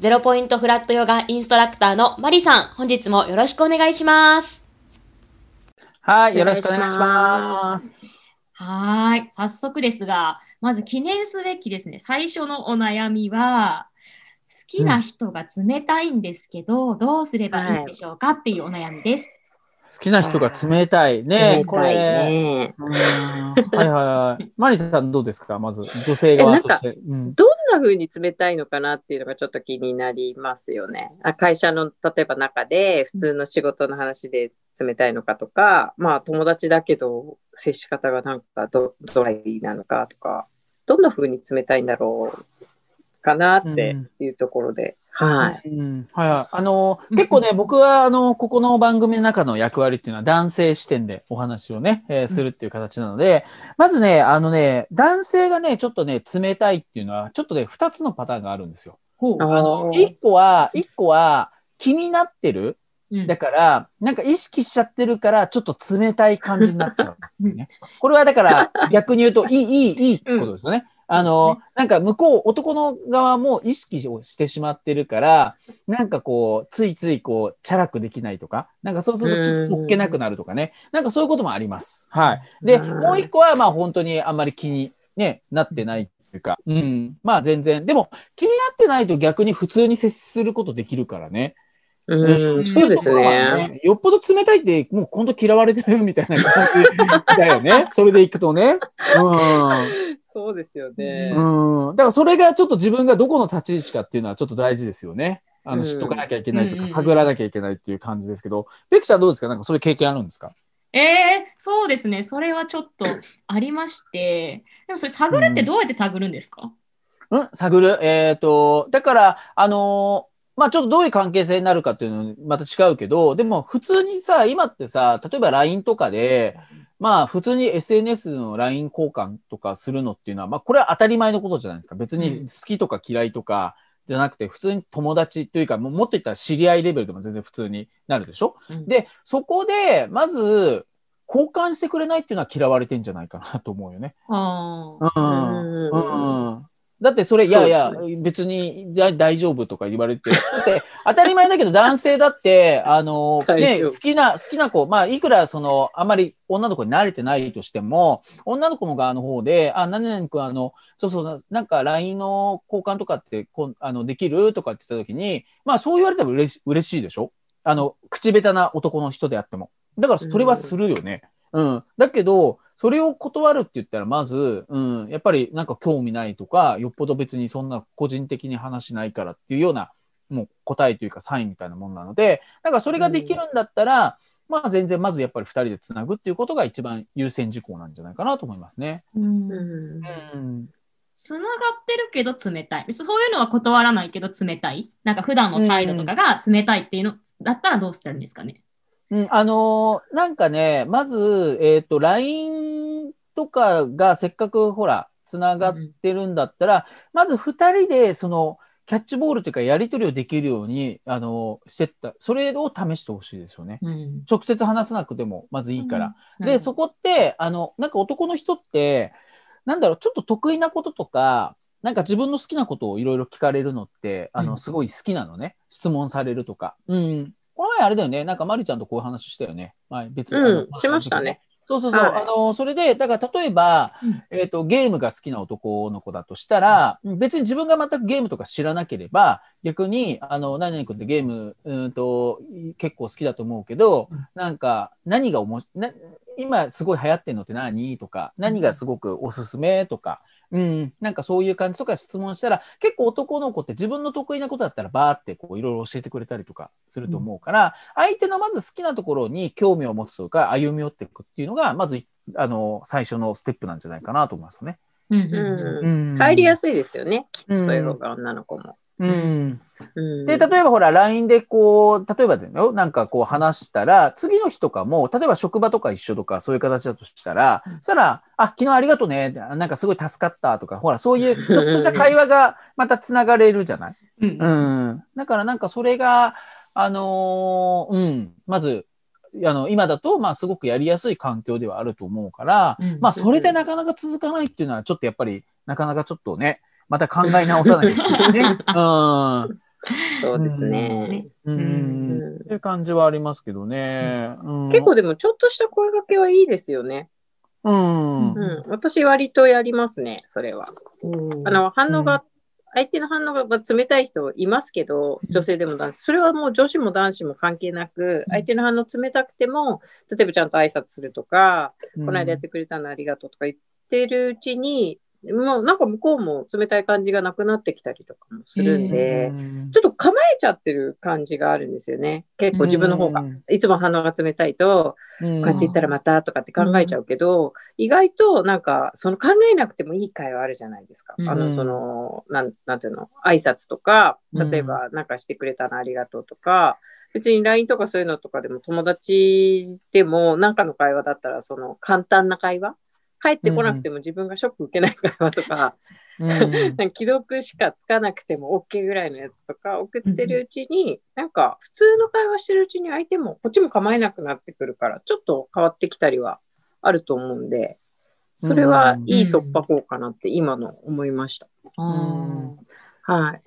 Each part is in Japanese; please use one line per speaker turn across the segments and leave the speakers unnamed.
ゼロポイントフラットヨガインストラクターのマリさん、本日もよろしくお願いします。
はい、よろしくお願いします。
はい、早速ですが、まず記念すべきですね、最初のお悩みは、好きな人が冷たいんですけど、うん、どうすればいいんでしょうかっていうお悩みです。
好きな人が冷たいね。これ。ね、はいはい。マリさんどうですか？まず、女性側として。
うん、どんな風に冷たいのかなっていうのがちょっと気になりますよね。あ会社の、例えば中で普通の仕事の話で冷たいのかとか、まあ友達だけど接し方がなんか、ドライなのかとか、どんな風に冷たいんだろうかなっていうところで。はい。うん、
はい。あの、結構ね、僕は、あの、ここの番組の中の役割っていうのは男性視点でお話をね、えー、するっていう形なので、まずね、あのね、男性がね、ちょっとね、冷たいっていうのは、ちょっとね、二つのパターンがあるんですよ。あの、一個は、一個は気になってる。だから、なんか意識しちゃってるから、ちょっと冷たい感じになっちゃう、ね。これはだから、逆に言うと、いい、いい、いいってことですよね。あの、なんか向こう、男の側も意識をしてしまってるから、なんかこう、ついついこう、チャラくできないとか、なんかそうするとちょっとそっけなくなるとかね。なんかそういうこともあります。はい。で、もう一個は、まあ本当にあんまり気に、ね、なってないっていうか、うん。まあ全然。でも、気になってないと逆に普通に接することできるからね。
うん、そうですね。
よっぽど冷たいって、もう今度嫌われてるみたいな感じだよね。それでいくとね。
うん。そうですよね。
うん。だからそれがちょっと自分がどこの立ち位置かっていうのはちょっと大事ですよね。あの、知っとかなきゃいけないとか、探らなきゃいけないっていう感じですけど、ペクちゃんどうですか？なんかそういう経験あるんですか？
ええー、そうですね。それはちょっとありまして、でもそれ探るってどうやって探るんですか、
うん、うん、探る？えっ、ー、と、だから、あのーまあちょっとどういう関係性になるかっていうのまた違うけど、でも普通にさ、今ってさ、例えば LINE とかで、まあ普通に SNS の LINE 交換とかするのっていうのは、まあこれは当たり前のことじゃないですか。別に好きとか嫌いとかじゃなくて、普通に友達というか、もっと言ったら知り合いレベルでも全然普通になるでしょ、うん、で、そこで、まず、交換してくれないっていうのは嫌われてんじゃないかなと思うよね。うん。うん。だってそれ、いやいや、別に大丈夫とか言われて。だって当たり前だけど男性だって、あの、ね、好きな、好きな子、まあ、いくらその、あんまり女の子に慣れてないとしても、女の子の側の方で、あ、何々君、あの、そうそう、なんか LINE の交換とかってこあのできるとかって言った時に、まあそう言われたら嬉し嬉しいでしょ？あの、口下手な男の人であっても。だからそれはするよね。うん。だけど、それを断るって言ったら、まず、うん、やっぱりなんか興味ないとか、よっぽど別にそんな個人的に話しないからっていうような、もう答えというかサインみたいなもんなので、だからそれができるんだったら、うん、まあ全然まずやっぱり2人でつなぐっていうことが一番優先事項なんじゃないかなと思いますね。うん。
うんつながってるけど冷たい。そういうのは断らないけど冷たい。なんか普段の態度とかが冷たいっていうのだったらどうしたらいいんですかね？
うん、あのー、なんかね、まず、えっ、ー、と、LINE とかがせっかくほら、つながってるんだったら、うん、まず2人で、その、キャッチボールというか、やり取りをできるように、あのー、してった、それを試してほしいですよね。うん、直接話さなくても、まずいいから。で、そこって、あの、なんか男の人って、なんだろう、ちょっと得意なこととか、なんか自分の好きなことをいろいろ聞かれるのって、あの、すごい好きなのね。質問されるとか。うん。この前あれだよね、なんかまりちゃんとこういう話したよね。
はい、別に。うん、しましたね。
そうそうそう。はい、あの、それで、だから例えば、うん、えっ、ー、と、ゲームが好きな男の子だとしたら、うん、別に自分が全くゲームとか知らなければ、逆に、あの、何々君ってゲーム、うんと、結構好きだと思うけど、うん、なんか、何がおもな、今すごい流行ってんのって何？とか、何がすごくおすすめ？とか、うん、なんかそういう感じとか質問したら、結構男の子って自分の得意なことだったらバーってこういろいろ教えてくれたりとかすると思うから、うん、相手のまず好きなところに興味を持つとか歩み寄っていくっていうのが、まずあの最初のステップなんじゃないかなと思いますね。
うん、うん、入りやすいですよね。きっとそういうのが女の子も。
うん。
うん
で、例えばほら、LINE でこう、例えばだよ、なんかこう話したら、次の日とかも、例えば職場とか一緒とか、そういう形だとしたら、そしたら、あ、昨日ありがとうね、なんかすごい助かったとか、ほら、そういうちょっとした会話がまたつながれるじゃない？
うん
うん。だからなんかそれが、あのーうん、まず、あの、今だと、まあ、すごくやりやすい環境ではあると思うから、
うん。
まあ、それでなかなか続かないっていうのは、ちょっとやっぱり、なかなかちょっとね、また考え直さなきゃいけないね。うん。
そうですね。
う。
うん
うん
っていう感じはありますけどね。うん、
結構でもちょっとした声掛けはいいですよね。
うん。
うん、私割とやりますね、それは。あの反応が、相手の反応がまあ冷たい人いますけど、女性でも男性、それはもう女子も男子も関係なく、相手の反応冷たくても、例えばちゃんと挨拶するとか、
うん
この間やってくれたのありがとうとか言ってるうちに、もうなんか向こうも冷たい感じがなくなってきたりとかもするんで、
うん
ちょっと構えちゃってる感じがあるんですよね。結構自分の方が。いつも反応が冷たいと、
うん
こうやって言ったらまたとかって考えちゃうけど、意外となんかその考えなくてもいい会話あるじゃないですか。
うん
あの、その、なん、なんていうの、挨拶とか、
うん
例えばなんかしてくれたのありがとうとか、別に LINE とかそういうのとかでも友達でもなんかの会話だったらその簡単な会話帰ってこなくても自分がショック受けない会話とか、
うん。
なんか既読しかつかなくても OK ぐらいのやつとか送ってるうちに、なんか普通の会話してるうちに相手もこっちも構えなくなってくるから、ちょっと変わってきたりはあると思うんで、それはいい突破口かなって今の思いました。
あ
はい。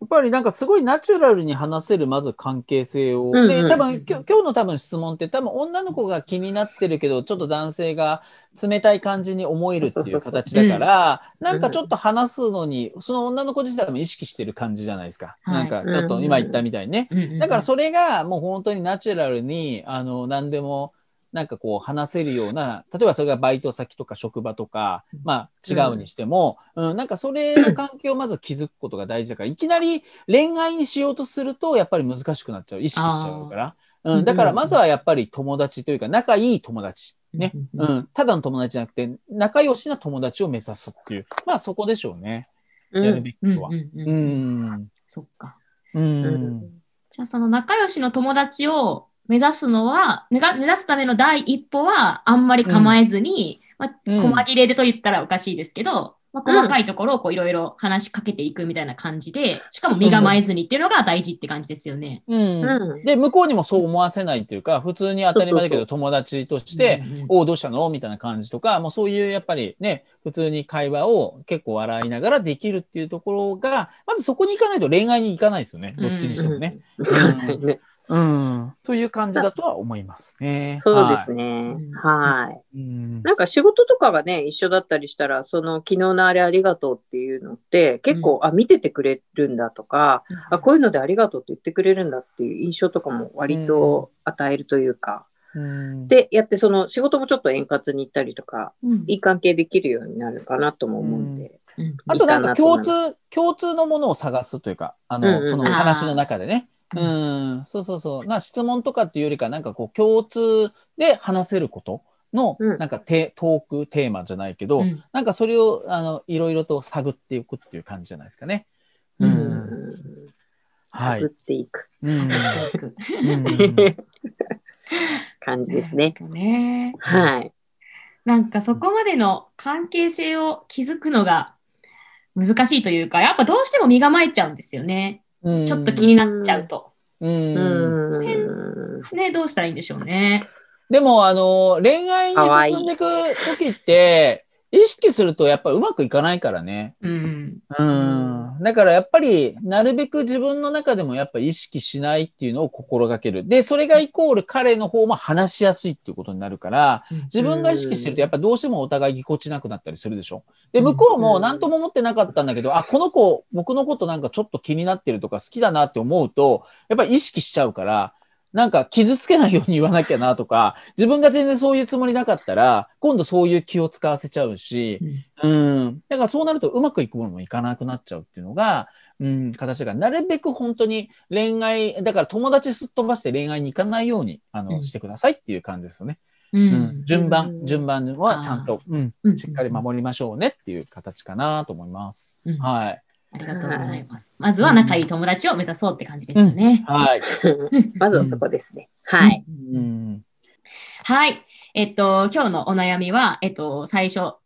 やっぱりなんかすごいナチュラルに話せるまず関係性を。
うんうん
で、多分今日の多分質問って多分女の子が気になってるけど、ちょっと男性が冷たい感じに思えるっていう形だから、
ん
なんかちょっと話すのに、その女の子自体も意識してる感じじゃないですか。
はい
なんかちょっと今言ったみたいにね。
ー
だからそれがもう本当にナチュラルに、あの、何でも、なんかこう話せるような、例えばそれがバイト先とか職場とか、まあ違うにしても、うん、なんかそれの関係をまず築くことが大事だから、いきなり恋愛にしようとすると、やっぱり難しくなっちゃう。意識しちゃうから。うん、だからまずはやっぱり友達というか、仲いい友達。ね。
うん
うん。ただの友達じゃなくて、仲良しな友達を目指すっていう。まあそこでしょうね。
うん
やるべき
うん
ことは。
うんう
うんん。
そっか。
う
うん
ん。
じゃあその仲良しの友達を目指すのは、目が目指すための第一歩はあんまり構えずに、まあ、
うん。
細切れでと言ったらおかしいですけど、まあ、細かいところをこういろいろ話しかけていくみたいな感じで、しかも身構えずにっていうのが大事って感じですよね。
うん。
うん。
で、向こうにもそう思わせないっていうか、普通に当たり前だけど友達として、おうどうしたの？みたいな感じとか、もうそういうやっぱりね、普通に会話を結構笑いながらできるっていうところが、まずそこに行かないと恋愛に行かないですよね。どっちにしてもね。
うん
うんうん。という感じだとは思いますね。
そうです
ね。
はい。
うん
なんか仕事とかがね、一緒だったりしたら、その昨日のあれありがとうっていうのって、結構、あ、見ててくれるんだとか、あ、こういうのでありがとうって言ってくれるんだっていう印象とかも割と与えるというか、
うん
で、やってその仕事もちょっと円滑に行ったりとか、
うん
いい関係できるようになるかなとも思うんで。
うん
あとなんか共通、共通のものを探すというか、あ
うん
の、
うん
その話の中でね。
あ
う
ー
ん、そうそうそう。な質問とかっていうよりか、なんかこう共通で話せることの、
うん
なんかテトークテーマじゃないけど、
うん
なんかそれを、あの、いろいろと探っていくっていう感じじゃないですかね。
う
うん
うん
はい
探っていく
うん。うん
感じですね。
なんかね。
はい。
なんかそこまでの関係性を築くのが難しいというか、やっぱどうしても身構えちゃうんですよね。
うん
ちょっと気になっちゃうと。
うん
うん。
ね、どうしたらいいんでしょうね。
でも、あの、恋愛に進んでいく時って、意識するとやっぱうまくいかないからね。
うん。
うん。だからやっぱり、なるべく自分の中でもやっぱ意識しないっていうのを心がける。で、それがイコール彼の方も話しやすいっていうことになるから、自分が意識してるとやっぱどうしてもお互いぎこちなくなったりするでしょ。で、向こうも何とも思ってなかったんだけど、あ、この子、僕のことなんかちょっと気になってるとか好きだなって思うと、やっぱり意識しちゃうから、なんか傷つけないように言わなきゃなとか、自分が全然そういうつもりなかったら、今度そういう気を使わせちゃうし、うん。だからそうなるとうまくいくものもいかなくなっちゃうっていうのが、うん、形だから、なるべく本当に恋愛、だから友達すっ飛ばして恋愛に行かないように、あの、
うん
してくださいっていう感じですよね。
う
うん
ん。
順番、
うん
順番はちゃんと、うん
うん
しっかり守りましょうねっていう形かなと思います。
うん
はい。
ありがとうございます。まずは仲いい友達を目指そうって感じですよね。
はい。
まずはそこですね。はい。
うん。
はい。えっと、今日のお悩みは、えっと、最初、好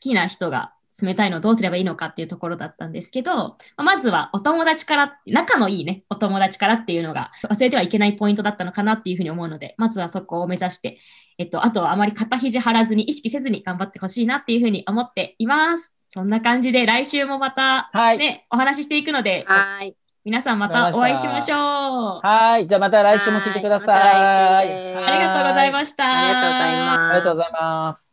きな人が冷たいのどうすればいいのかっていうところだったんですけど、まずはお友達から、仲のいいね、お友達からっていうのが忘れてはいけないポイントだったのかなっていうふうに思うので、まずはそこを目指して、えっと、あとはあまり肩肘張らずに意識せずに頑張ってほしいなっていうふうに思っています。そんな感じで来週もまた
はい。
ね、お話ししていくので、
はい。
皆さんまたお会いしましょう。
はい。じゃあまた来週も聞いてください。
はいま
ありがとうございました。
ありがとうございます。
ありがとうございます。